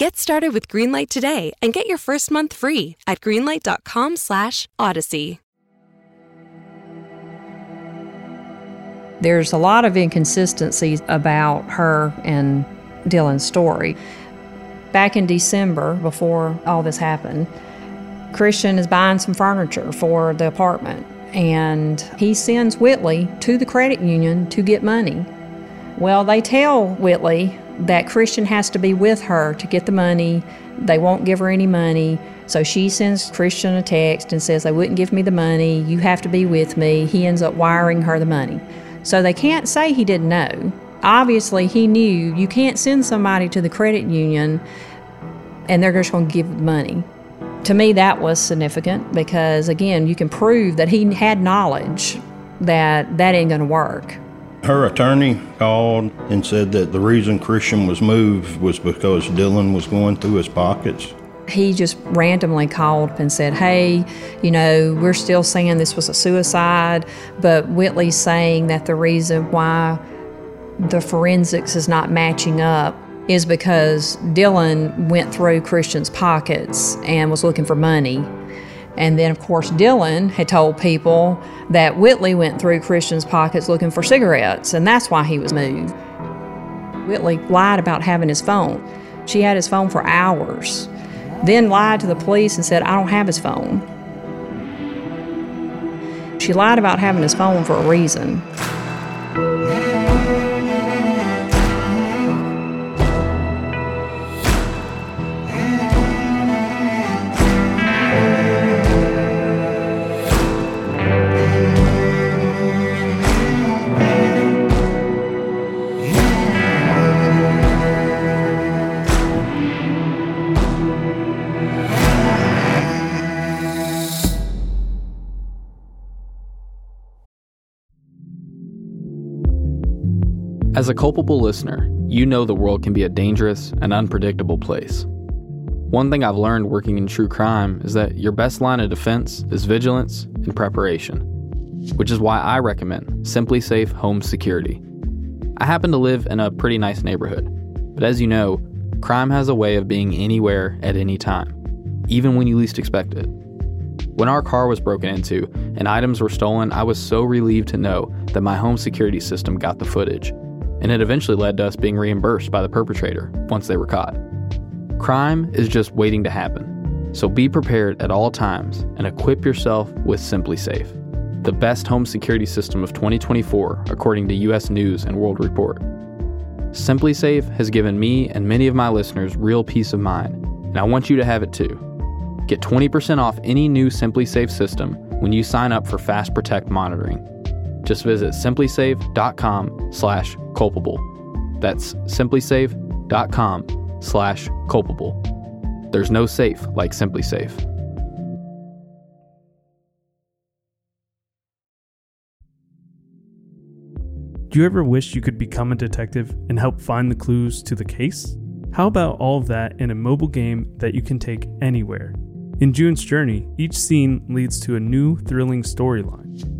Get started with Greenlight today and get your first month free at greenlight.com/odyssey. There's a lot of inconsistencies about her and Dylan's story. Back in December, before all this happened, Christian is buying some furniture for the apartment and he sends Whitley to the credit union to get money. Well, they tell Whitley that Christian has to be with her to get the money. They won't give her any money. So she sends Christian a text and says, They wouldn't give me the money. You have to be with me. He ends up wiring her the money. So they can't say he didn't know. Obviously, he knew you can't send somebody to the credit union and they're just going to give money. To me, that was significant because, again, you can prove that he had knowledge that that ain't going to work. Her attorney called and said that the reason Christian was moved was because Dylan was going through his pockets. He just randomly called and said, Hey, you know, we're still saying this was a suicide, but Whitley's saying that the reason why the forensics is not matching up is because Dylan went through Christian's pockets and was looking for money. And then, of course, Dylan had told people that Whitley went through Christian's pockets looking for cigarettes, and that's why he was moved. Whitley lied about having his phone. She had his phone for hours, then lied to the police and said, I don't have his phone. She lied about having his phone for a reason. As a culpable listener, you know the world can be a dangerous and unpredictable place. One thing I've learned working in true crime is that your best line of defense is vigilance and preparation, which is why I recommend SimpliSafe Home Security. I happen to live in a pretty nice neighborhood, but as you know, crime has a way of being anywhere at any time, even when you least expect it. When our car was broken into and items were stolen, I was so relieved to know that my home security system got the footage and it eventually led to us being reimbursed by the perpetrator once they were caught. Crime is just waiting to happen, so be prepared at all times and equip yourself with SimpliSafe, the best home security system of 2024 according to US News and World Report. SimpliSafe has given me and many of my listeners real peace of mind, and I want you to have it too. Get 20% off any new SimpliSafe system when you sign up for Fast Protect monitoring just visit simplisafe.com slash culpable. That's simplisafe.com slash culpable. There's no safe like SimpliSafe. Do you ever wish you could become a detective and help find the clues to the case? How about all of that in a mobile game that you can take anywhere? In June's Journey, each scene leads to a new thrilling storyline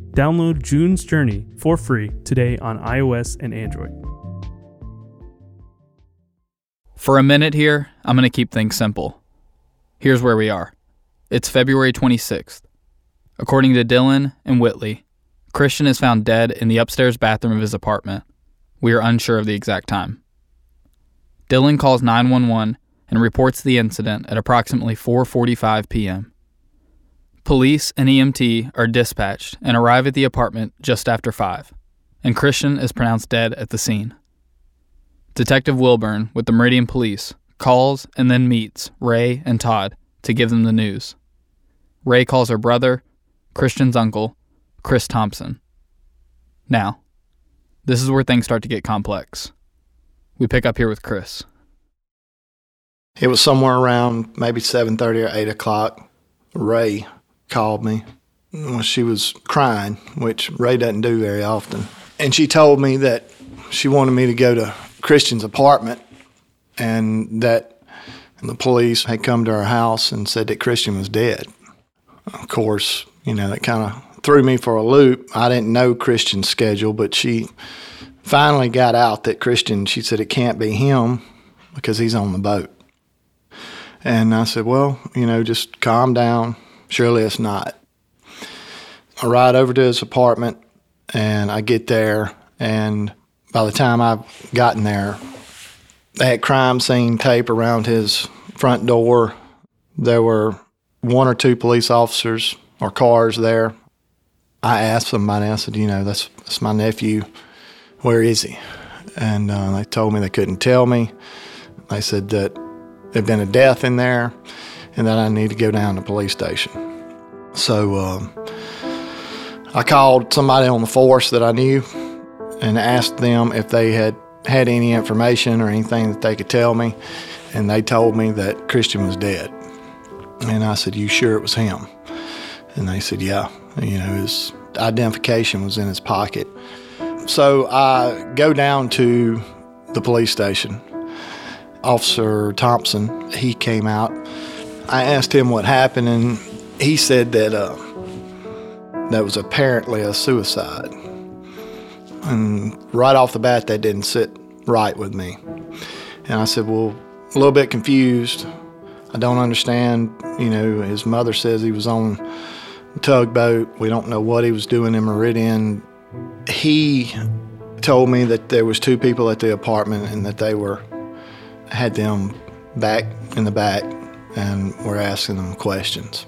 Download June's Journey for free today on iOS and Android. For a minute here, I'm going to keep things simple. Here's where we are it's February 26th. According to Dylan and Whitley, Christian is found dead in the upstairs bathroom of his apartment. We are unsure of the exact time. Dylan calls 911 and reports the incident at approximately 4:45 p.m. Police and EMT are dispatched and arrive at the apartment just after 5, and Christian is pronounced dead at the scene. Detective Wilburn with the Meridian Police calls and then meets Ray and Todd to give them the news. Ray calls her brother, Christian's uncle, Chris Thompson. Now, this is where things start to get complex. We pick up here with Chris. It was somewhere around maybe 7:30 or 8 o'clock. Ray called me. She was crying, which Ray doesn't do very often. And she told me that she wanted me to go to Christian's apartment and that the police had come to her house and said that Christian was dead. Of course, you know, that kind of threw me for a loop. I didn't know Christian's schedule, but she finally got out that Christian, she said it can't be him because he's on the boat. And I said, well, you know, just calm down. Surely it's not. I ride over to his apartment and I get there, and by the time I've gotten there, they had crime scene tape around his front door. There were one or two police officers or cars there. I asked somebody, I said, you know, that's, that's my nephew. Where is he? And uh, they told me they couldn't tell me. They said that there'd been a death in there and that I need to go down to the police station. So um, I called somebody on the force that I knew and asked them if they had had any information or anything that they could tell me. And they told me that Christian was dead. And I said, You sure it was him? And they said, Yeah. You know, his identification was in his pocket. So I go down to the police station. Officer Thompson, he came out. I asked him what happened, and he said that uh, that was apparently a suicide. And right off the bat, that didn't sit right with me. And I said, Well, a little bit confused. I don't understand. You know, his mother says he was on the tugboat. We don't know what he was doing in Meridian. He told me that there was two people at the apartment and that they were had them back in the back and we're asking them questions.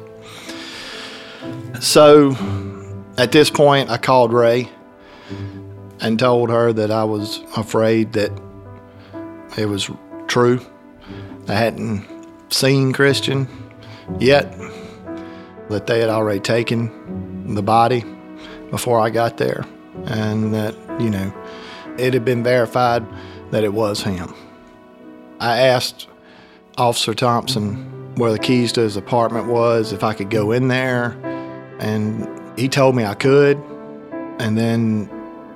So at this point, I called Ray and told her that I was afraid that it was true. I hadn't seen Christian yet, that they had already taken the body before I got there, and that, you know, it had been verified that it was him. I asked Officer Thompson where the keys to his apartment was, if I could go in there, and he told me I could. And then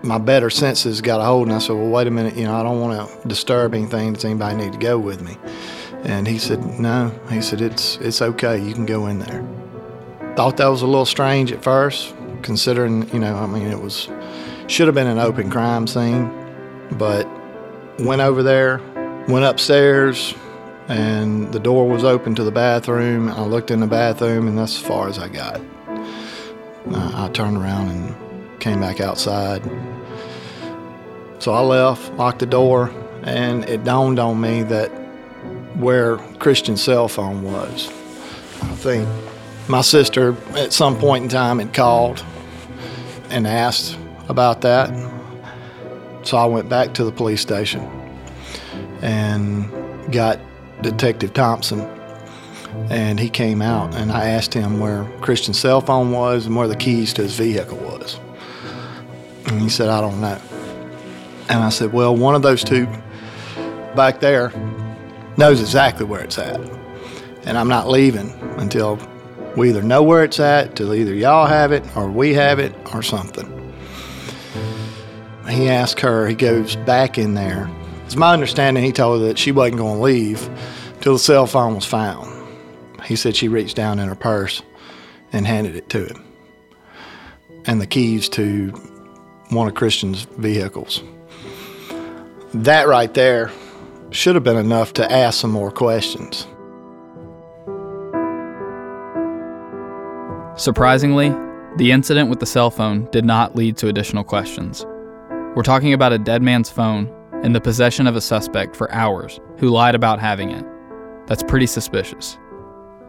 my better senses got a hold, and I said, Well, wait a minute, you know, I don't want to disturb anything. Does anybody need to go with me? And he said, No. He said, It's, it's okay. You can go in there. Thought that was a little strange at first, considering, you know, I mean, it was, should have been an open crime scene, but went over there, went upstairs, and the door was open to the bathroom. I looked in the bathroom, and that's as far as I got. I, I turned around and came back outside. So I left, locked the door, and it dawned on me that where Christian's cell phone was. I think my sister at some point in time had called and asked about that. So I went back to the police station and got Detective Thompson. And he came out and I asked him where Christian's cell phone was and where the keys to his vehicle was. And he said, I don't know. And I said, Well, one of those two back there knows exactly where it's at. And I'm not leaving until we either know where it's at, till either y'all have it or we have it or something. He asked her, he goes back in there. It's my understanding he told her that she wasn't going to leave till the cell phone was found. He said she reached down in her purse and handed it to him. and the keys to one of Christian's vehicles. That right there should have been enough to ask some more questions. Surprisingly, the incident with the cell phone did not lead to additional questions. We're talking about a dead man's phone in the possession of a suspect for hours who lied about having it. That's pretty suspicious.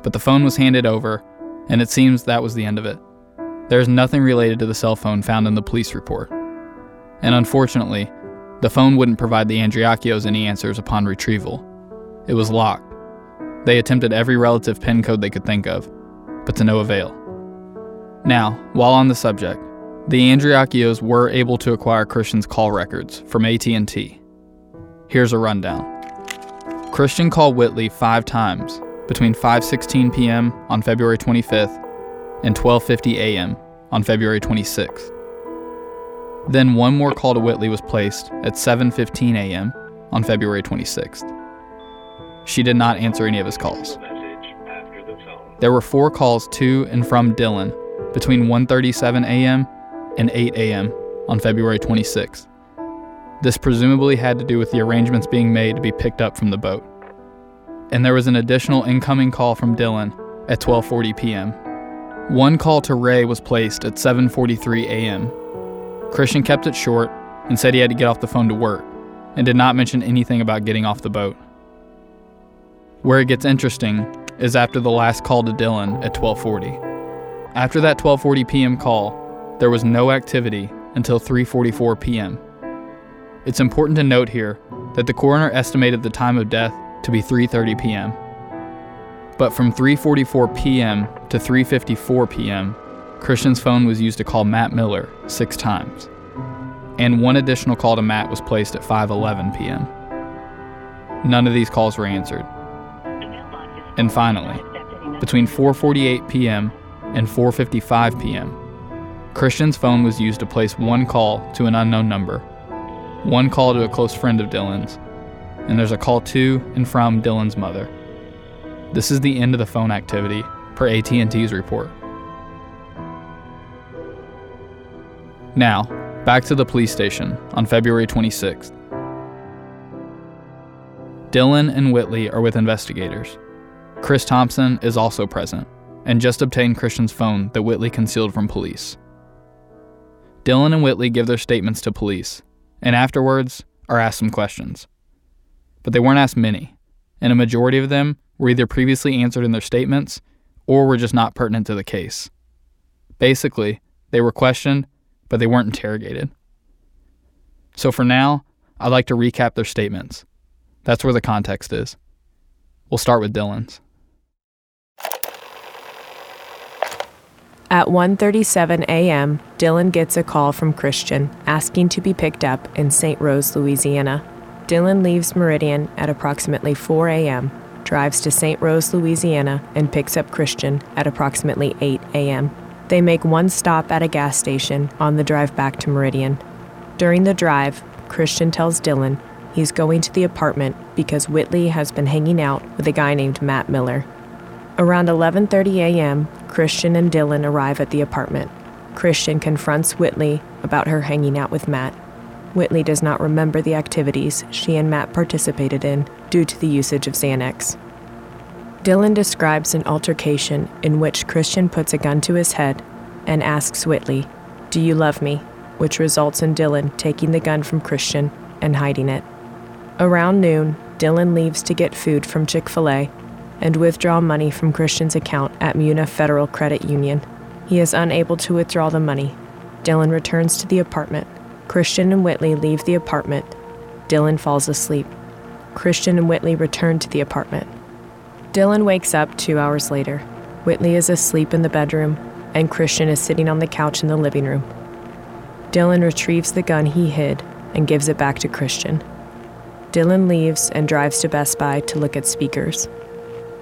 But the phone was handed over, and it seems that was the end of it. There is nothing related to the cell phone found in the police report. And unfortunately, the phone wouldn't provide the Andriacchios any answers upon retrieval. It was locked. They attempted every relative PIN code they could think of, but to no avail. Now, while on the subject, the Andriacchios were able to acquire Christian's call records from AT&T. Here's a rundown. Christian called Whitley 5 times between 5:16 p.m. on February 25th and 12:50 a.m. on February 26th. Then one more call to Whitley was placed at 7:15 a.m. on February 26th. She did not answer any of his calls. There were four calls to and from Dylan between 1:37 a.m. and 8 a.m. on February 26. This presumably had to do with the arrangements being made to be picked up from the boat. And there was an additional incoming call from Dylan at 12:40 p.m. One call to Ray was placed at 7:43 a.m. Christian kept it short and said he had to get off the phone to work and did not mention anything about getting off the boat. Where it gets interesting is after the last call to Dylan at 12:40. After that 12:40 p.m. call, there was no activity until 3:44 p.m. It's important to note here that the coroner estimated the time of death to be 3:30 p.m. But from 3:44 p.m. to 3:54 p.m., Christian's phone was used to call Matt Miller 6 times. And one additional call to Matt was placed at 5:11 p.m. None of these calls were answered. And finally, between 4:48 p.m. and 4:55 p.m., Christian's phone was used to place one call to an unknown number, one call to a close friend of Dylan's, and there's a call to and from Dylan's mother. This is the end of the phone activity per AT&T's report. Now, back to the police station on February 26th. Dylan and Whitley are with investigators. Chris Thompson is also present and just obtained Christian's phone that Whitley concealed from police. Dylan and Whitley give their statements to police and afterwards are asked some questions. But they weren't asked many, and a majority of them were either previously answered in their statements or were just not pertinent to the case. Basically, they were questioned, but they weren't interrogated. So for now, I'd like to recap their statements. That's where the context is. We'll start with Dylan's. At 1:37 a.m., Dylan gets a call from Christian asking to be picked up in St. Rose, Louisiana. Dylan leaves Meridian at approximately 4 a.m., drives to St. Rose, Louisiana, and picks up Christian at approximately 8 a.m. They make one stop at a gas station on the drive back to Meridian. During the drive, Christian tells Dylan he's going to the apartment because Whitley has been hanging out with a guy named Matt Miller. Around 11:30 a.m., Christian and Dylan arrive at the apartment. Christian confronts Whitley about her hanging out with Matt. Whitley does not remember the activities she and Matt participated in due to the usage of Xanax. Dylan describes an altercation in which Christian puts a gun to his head and asks Whitley, Do you love me? which results in Dylan taking the gun from Christian and hiding it. Around noon, Dylan leaves to get food from Chick fil A and withdraw money from Christian's account at Muna Federal Credit Union. He is unable to withdraw the money. Dylan returns to the apartment. Christian and Whitley leave the apartment. Dylan falls asleep. Christian and Whitley return to the apartment. Dylan wakes up two hours later. Whitley is asleep in the bedroom, and Christian is sitting on the couch in the living room. Dylan retrieves the gun he hid and gives it back to Christian. Dylan leaves and drives to Best Buy to look at speakers.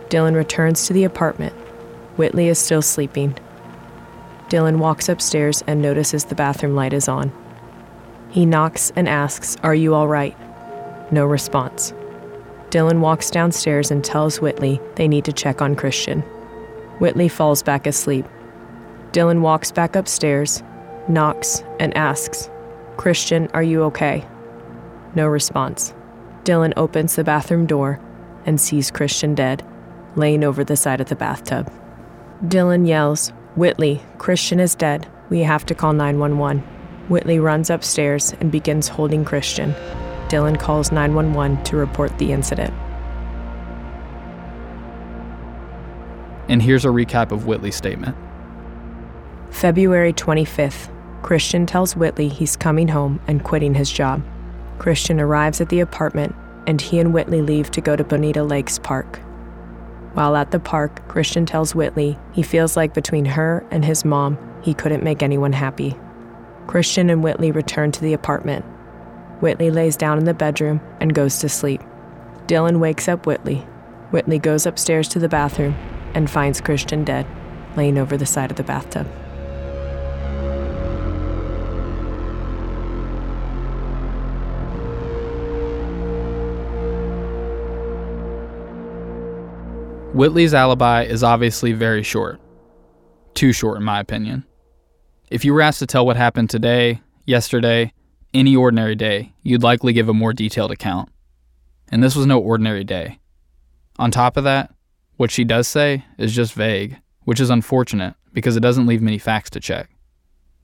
Dylan returns to the apartment. Whitley is still sleeping. Dylan walks upstairs and notices the bathroom light is on. He knocks and asks, Are you all right? No response. Dylan walks downstairs and tells Whitley they need to check on Christian. Whitley falls back asleep. Dylan walks back upstairs, knocks, and asks, Christian, are you okay? No response. Dylan opens the bathroom door and sees Christian dead, laying over the side of the bathtub. Dylan yells, Whitley, Christian is dead. We have to call 911. Whitley runs upstairs and begins holding Christian. Dylan calls 911 to report the incident. And here's a recap of Whitley's statement. February 25th, Christian tells Whitley he's coming home and quitting his job. Christian arrives at the apartment and he and Whitley leave to go to Bonita Lakes Park. While at the park, Christian tells Whitley he feels like between her and his mom, he couldn't make anyone happy. Christian and Whitley return to the apartment. Whitley lays down in the bedroom and goes to sleep. Dylan wakes up Whitley. Whitley goes upstairs to the bathroom and finds Christian dead, laying over the side of the bathtub. Whitley's alibi is obviously very short. Too short, in my opinion. If you were asked to tell what happened today, yesterday, any ordinary day, you'd likely give a more detailed account. And this was no ordinary day. On top of that, what she does say is just vague, which is unfortunate because it doesn't leave many facts to check.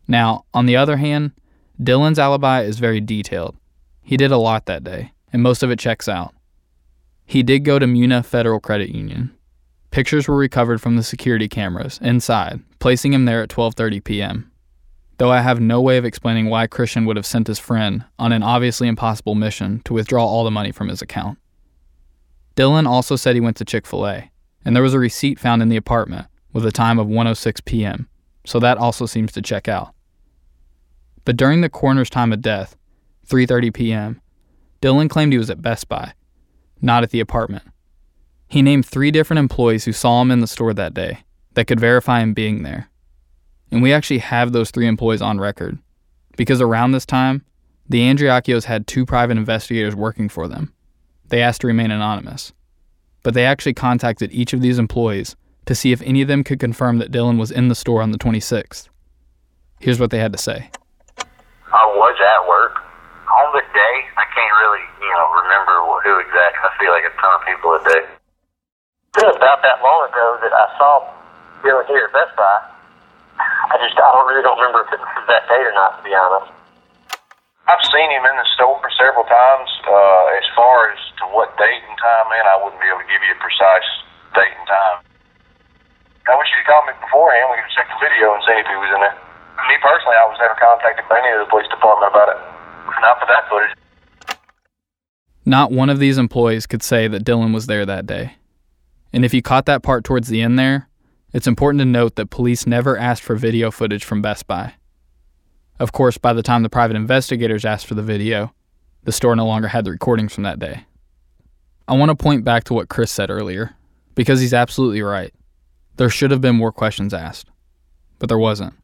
Now, on the other hand, Dylan's alibi is very detailed. He did a lot that day, and most of it checks out. He did go to Muna Federal Credit Union. Pictures were recovered from the security cameras inside, placing him there at 12:30 p.m. Though I have no way of explaining why Christian would have sent his friend on an obviously impossible mission to withdraw all the money from his account. Dylan also said he went to Chick-fil-A, and there was a receipt found in the apartment with a time of 1:06 p.m., so that also seems to check out. But during the coroner's time of death, 3:30 p.m., Dylan claimed he was at Best Buy, not at the apartment. He named 3 different employees who saw him in the store that day that could verify him being there. And we actually have those 3 employees on record because around this time, the Andriacchios had two private investigators working for them. They asked to remain anonymous but they actually contacted each of these employees to see if any of them could confirm that Dylan was in the store on the 26th. Here's what they had to say. I was at work. On the day, I can't really, you know, remember who exactly. I feel like a ton of people a day. It was about that long ago that I saw Dylan here at Best Buy. I just, I don't really don't remember if it was that date or not, to be honest. I've seen him in the store several times. Uh, as far as to what date and time, man, I wouldn't be able to give you a precise date and time. I wish you'd called me beforehand. We could check the video and see if he was in there. Me personally, I was never contacted by any of the police department about it. Not for that footage. Not one of these employees could say that Dylan was there that day. And if you caught that part towards the end there, it's important to note that police never asked for video footage from Best Buy. Of course, by the time the private investigators asked for the video, the store no longer had the recordings from that day. I want to point back to what Chris said earlier, because he's absolutely right. There should have been more questions asked, but there wasn't.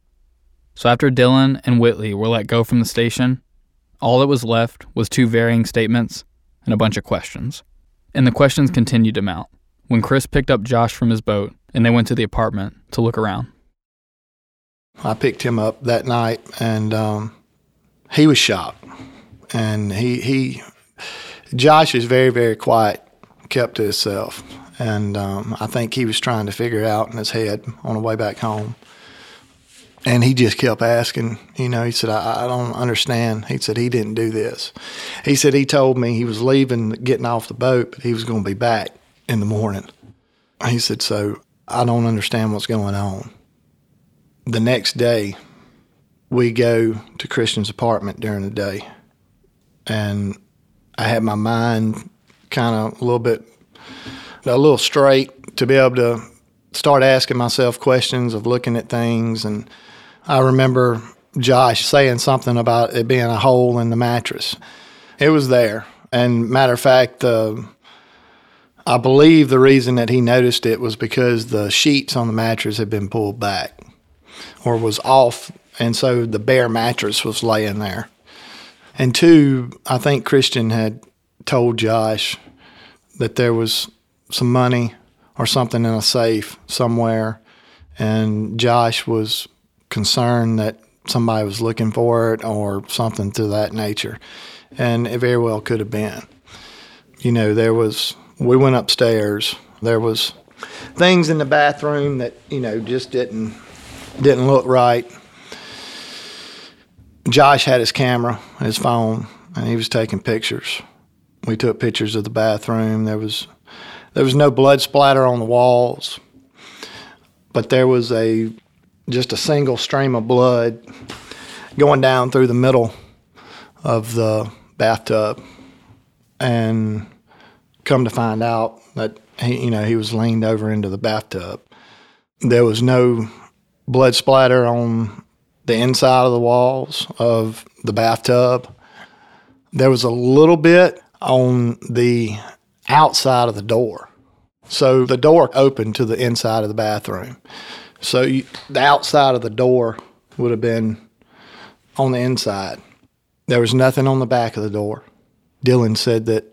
So after Dylan and Whitley were let go from the station, all that was left was two varying statements and a bunch of questions. And the questions continued to mount when Chris picked up Josh from his boat and they went to the apartment to look around. I picked him up that night, and um, he was shocked. And he he Josh is very very quiet, kept to himself, and um, I think he was trying to figure it out in his head on the way back home. And he just kept asking, you know, he said, I, I don't understand. He said, he didn't do this. He said, he told me he was leaving, getting off the boat, but he was going to be back in the morning. He said, so I don't understand what's going on the next day, we go to Christian's apartment during the day. And I had my mind kind of a little bit, a little straight to be able to start asking myself questions of looking at things. And I remember Josh saying something about it being a hole in the mattress. It was there. And matter of fact, uh, I believe the reason that he noticed it was because the sheets on the mattress had been pulled back or was off, and so the bare mattress was laying there. And two, I think Christian had told Josh that there was some money or something in a safe somewhere, and Josh was concerned that somebody was looking for it or something to that nature. And it very well could have been. You know, there was, we went upstairs, there was things in the bathroom that, you know, just didn't, didn't look right. Josh had his camera, his phone, and he was taking pictures. We took pictures of the bathroom. There was there was no blood splatter on the walls, but there was a just a single stream of blood going down through the middle of the bathtub. And come to find out that he, you know, he was leaned over into the bathtub. There was no blood splatter on the inside of the walls of the bathtub. There was a little bit on the outside of the door. So the door opened to the inside of the bathroom. So you, the outside of the door would have been on the inside. There was nothing on the back of the door. Dylan said that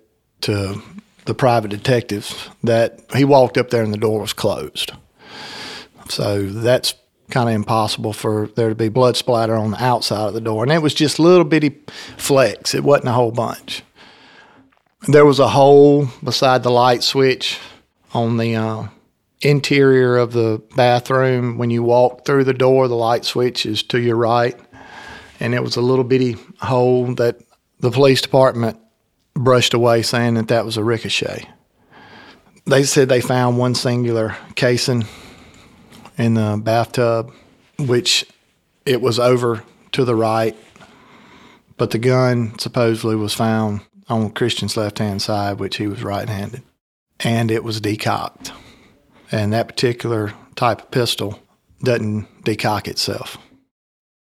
to the private detectives that he walked up there and the door was closed. So that's kind of impossible for there to be blood splatter on the outside of the door. And it was just little bitty flecks, it wasn't a whole bunch. There was a hole beside the light switch on the uh, interior of the bathroom. When you walk through the door, the light switch is to your right. And it was a little bitty hole that the police department brushed away, saying that that was a ricochet. They said they found one singular casing in the bathtub, which it was over to the right, but the gun supposedly was found on Christian's left hand side, which he was right handed, and it was decocked. And that particular type of pistol doesn't decock itself.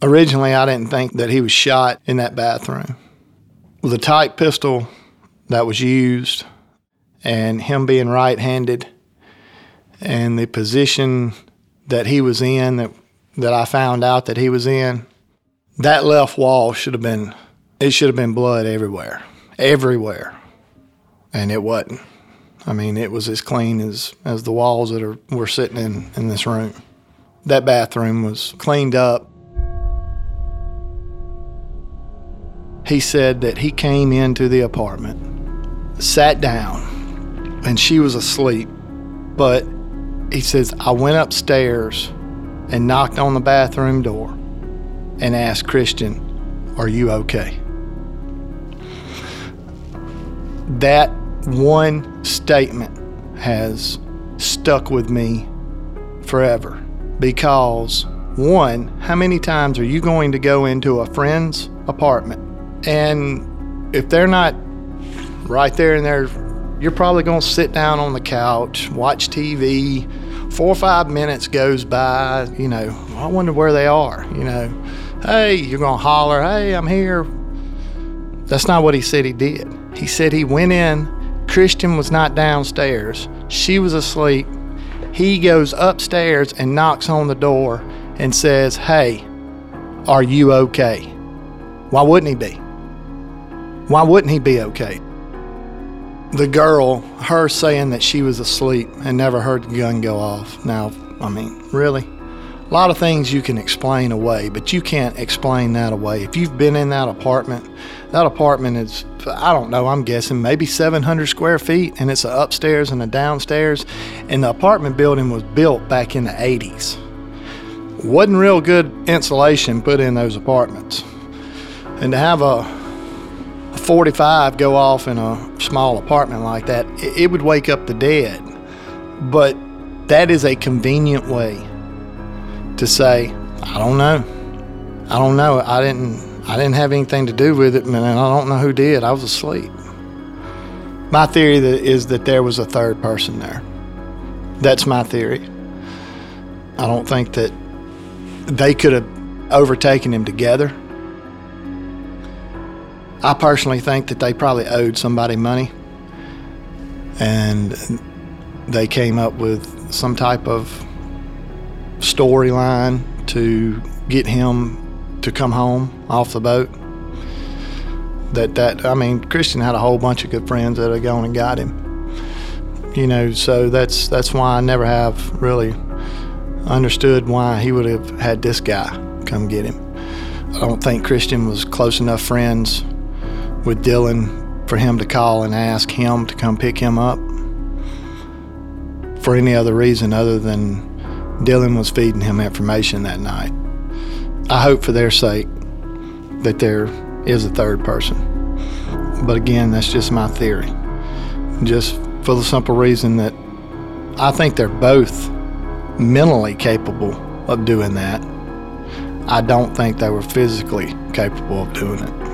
Originally, I didn't think that he was shot in that bathroom. With the type pistol that was used, and him being right handed, and the position that he was in, that, that I found out that he was in, that left wall should have been, it should have been blood everywhere. Everywhere. And it wasn't. I mean, it was as clean as, as the walls that are, were sitting in, in this room. That bathroom was cleaned up he said that he came into the apartment, sat down, and she was asleep. But he says, I went upstairs and knocked on the bathroom door and asked Christian, Are you okay? That one statement has stuck with me forever because, one, how many times are you going to go into a friend's apartment. And if they're not right there in there, you're probably going to sit down on the couch, watch TV. Four or five minutes goes by, you know, I wonder where they are, you know. Hey, you're going to holler, hey, I'm here. That's not what he said he did. He said he went in, Christian was not downstairs, she was asleep. He goes upstairs and knocks on the door and says, Hey, are you okay? Why wouldn't he be? Why wouldn't he be okay? The girl, her saying that she was asleep and never heard the gun go off. Now, I mean, really? A lot of things you can explain away, but you can't explain that away. If you've been in that apartment, that apartment is, I don't know, I'm guessing maybe 700 square feet, and it's an upstairs and a downstairs. And the apartment building was built back in the 80s. Wasn't real good insulation put in those apartments. And to have a, a 45 go off in a small apartment like that, it, would wake up the dead. But that is a convenient way to say, I don't know. I don't know. I didn't I didn't have anything to do with it, and I don't know who did. I was asleep. My theory is that there was a third person there. That's my theory. I don't think that they could have overtaken him together. I personally think that they probably owed somebody money and they came up with some type of storyline to get him to come home off the boat. That that I mean, Christian had a whole bunch of good friends that had gone and got him. You know, so that's that's why I never have really understood why he would have had this guy come get him. I don't think Christian was close enough friends with Dylan for him to call and ask him to come pick him up for any other reason other than Dylan was feeding him information that night. I hope for their sake that there is a third person. But again, that's just my theory. Just for the simple reason that I think they're both mentally capable of doing that. I don't think they were physically capable of doing it.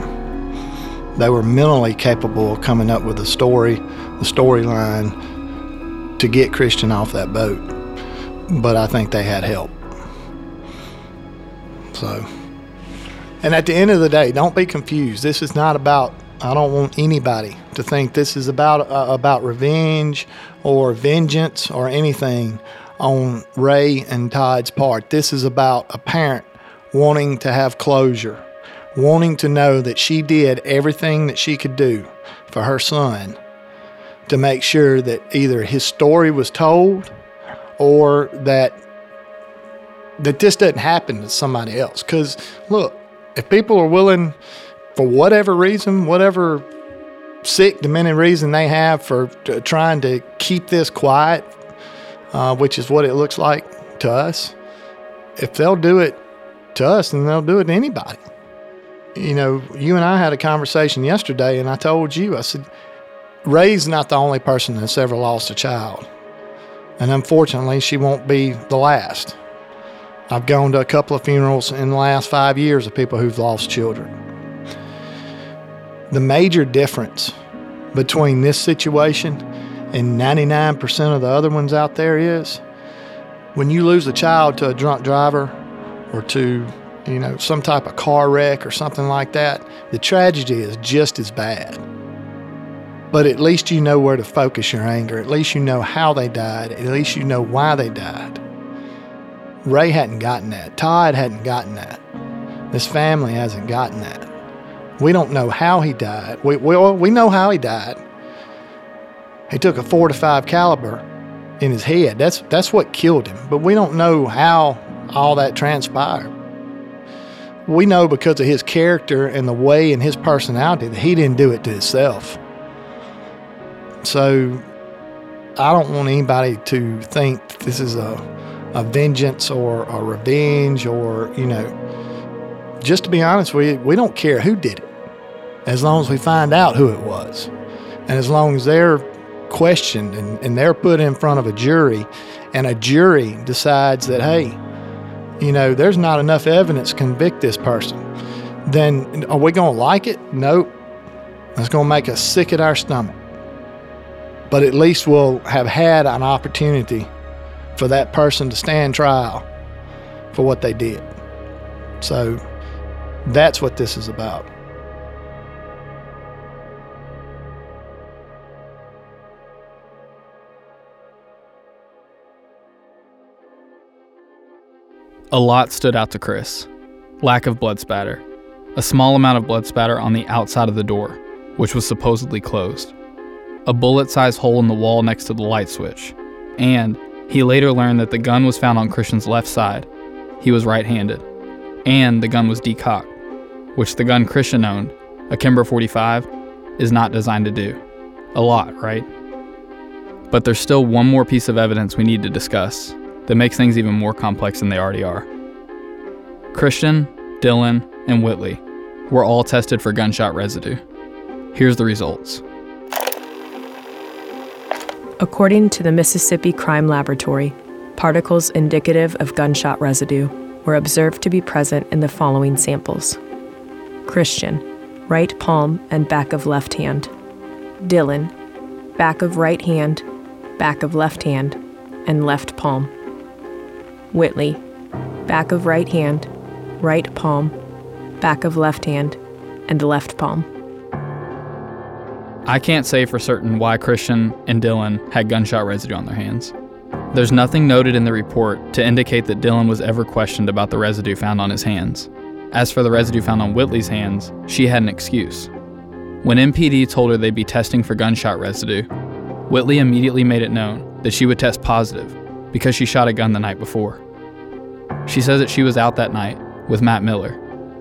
They were mentally capable of coming up with a story, the storyline to get Christian off that boat. But I think they had help. So, and at the end of the day, don't be confused. This is not about. I don't want anybody to think this is about uh, about revenge or vengeance or anything on Ray and Todd's part. This is about a parent wanting to have closure, wanting to know that she did everything that she could do for her son to make sure that either his story was told or that that this doesn't happen to somebody else. Because look, if people are willing, for whatever reason, whatever sick, demented reason they have for t- trying to keep this quiet, uh, which is what it looks like to us, if they'll do it to us, then they'll do it to anybody. You know, you and I had a conversation yesterday, and I told you, I said, Ray's not the only person that's ever lost a child. And unfortunately, she won't be the last. I've gone to a couple of funerals in the last five years of people who've lost children. The major difference between this situation and 99% of the other ones out there is when you lose a child to a drunk driver or to you know some type of car wreck or something like that the tragedy is just as bad but at least you know where to focus your anger at least you know how they died at least you know why they died Ray hadn't gotten that. Todd hadn't gotten that. This family hasn't gotten that. We don't know how he died. We, we, we know how he died. He took a four to five caliber in his head. That's, that's what killed him. But we don't know how all that transpired. We know because of his character and the way and his personality that he didn't do it to himself. So I don't want anybody to think this is a a vengeance or a revenge or, you know, just to be honest you, we don't care who did it as long as we find out who it was. And as long as they're questioned and, and they're put in front of a jury and a jury decides that, hey, you know, there's not enough evidence to convict this person. then are we going to like it? Nope. It's going to make us sick at our stomach. But at least we'll have had an opportunity for that person to stand trial for what they did. So that's what this is about. A lot stood out to Chris lack of blood spatter, a small amount of blood spatter on the outside of the door, which was supposedly closed, a bullet sized hole in the wall next to the light switch, and he later learned that the gun was found on Christian's left side. He was right handed, and the gun was decocked, which the gun Christian owned, a Kimber 45, is not designed to do. A lot, right? But there's still one more piece of evidence we need to discuss that makes things even more complex than they already are. Christian, Dylan, and Whitley were all tested for gunshot residue. Here's the results. According to the Mississippi Crime Laboratory, particles indicative of gunshot residue were observed to be present in the following samples Christian, right palm and back of left hand. Dylan, back of right hand, back of left hand, and left palm. Whitley, back of right hand, right palm, back of left hand, and left palm. I can't say for certain why Christian and Dylan had gunshot residue on their hands. There's nothing noted in the report to indicate that Dylan was ever questioned about the residue found on his hands. As for the residue found on Whitley's hands, she had an excuse. When MPD told her they'd be testing for gunshot residue, Whitley immediately made it known that she would test positive because she shot a gun the night before. She says that she was out that night with Matt Miller,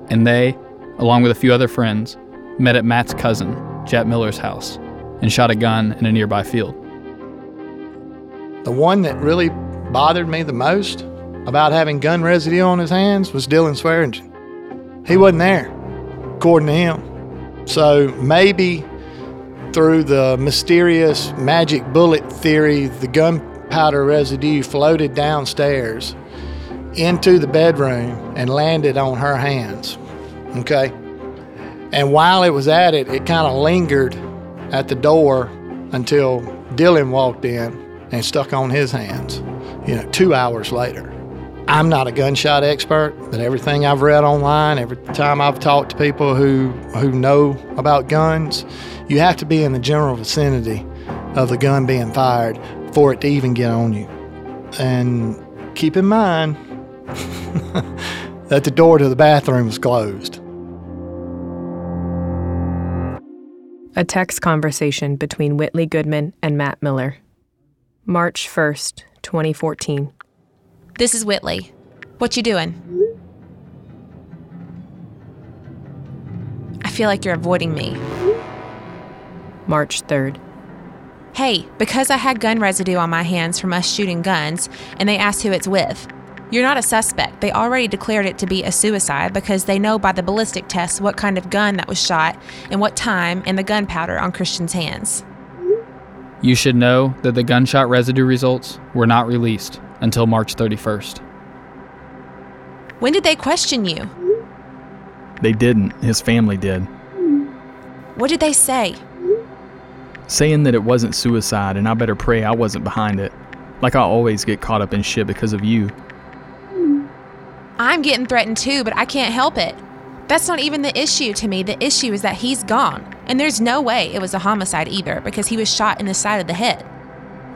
and they, along with a few other friends, met at Matt's cousin, Jet Miller's house, and shot a gun in a nearby field. The one that really bothered me the most about having gun residue on his hands was Dylan Swearingen. He wasn't there, according to him. So maybe through the mysterious magic bullet theory, the gunpowder residue floated downstairs into the bedroom and landed on her hands. Okay? And while it was at it, it kind of lingered at the door until Dylan walked in and stuck on his hands, you know, two hours later. I'm not a gunshot expert, but everything I've read online, every time I've talked to people who, who know about guns, you have to be in the general vicinity of the gun being fired for it to even get on you. And keep in mind, that the door to the bathroom was closed. A text conversation between Whitley Goodman and Matt Miller. March 1st, 2014. This is Whitley. What you doing? I feel like you're avoiding me. March 3rd. Hey, because I had gun residue on my hands from us shooting guns, and they asked who it's with. You're not a suspect. They already declared it to be a suicide because they know by the ballistic tests what kind of gun that was shot and what time and the gunpowder on Christian's hands. You should know that the gunshot residue results were not released until March 31st. When did they question you? They didn't. His family did. What did they say? Saying that it wasn't suicide and I better pray I wasn't behind it. Like I always get caught up in shit because of you. I'm getting threatened too, but I can't help it. That's not even the issue to me. The issue is that he's gone. And there's no way it was a homicide either because he was shot in the side of the head.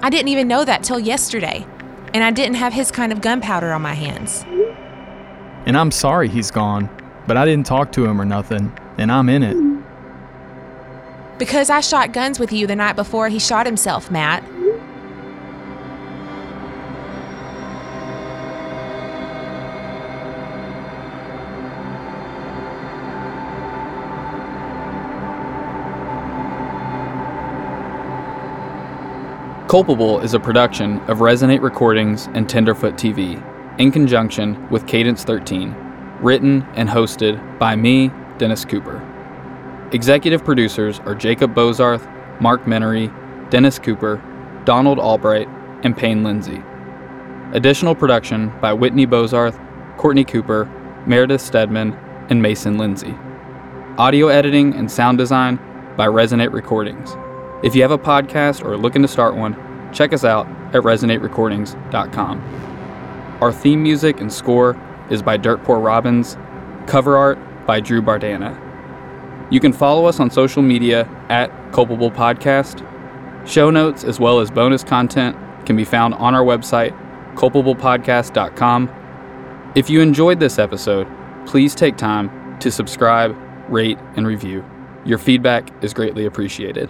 I didn't even know that till yesterday. And I didn't have his kind of gunpowder on my hands. And I'm sorry he's gone, but I didn't talk to him or nothing, and I'm in it. Because I shot guns with you the night before he shot himself, Matt. Culpable is a production of Resonate Recordings and Tenderfoot TV in conjunction with Cadence 13, written and hosted by me, Dennis Cooper. Executive producers are Jacob Bozarth, Mark Menery, Dennis Cooper, Donald Albright, and Payne Lindsay. Additional production by Whitney Bozarth, Courtney Cooper, Meredith Stedman, and Mason Lindsay. Audio editing and sound design by Resonate Recordings. If you have a podcast or are looking to start one, check us out at resonaterecordings.com. Our theme music and score is by Dirt Poor Robins, cover art by Drew Bardana. You can follow us on social media at Culpable Podcast. Show notes as well as bonus content can be found on our website, culpablepodcast.com. If you enjoyed this episode, please take time to subscribe, rate, and review. Your feedback is greatly appreciated.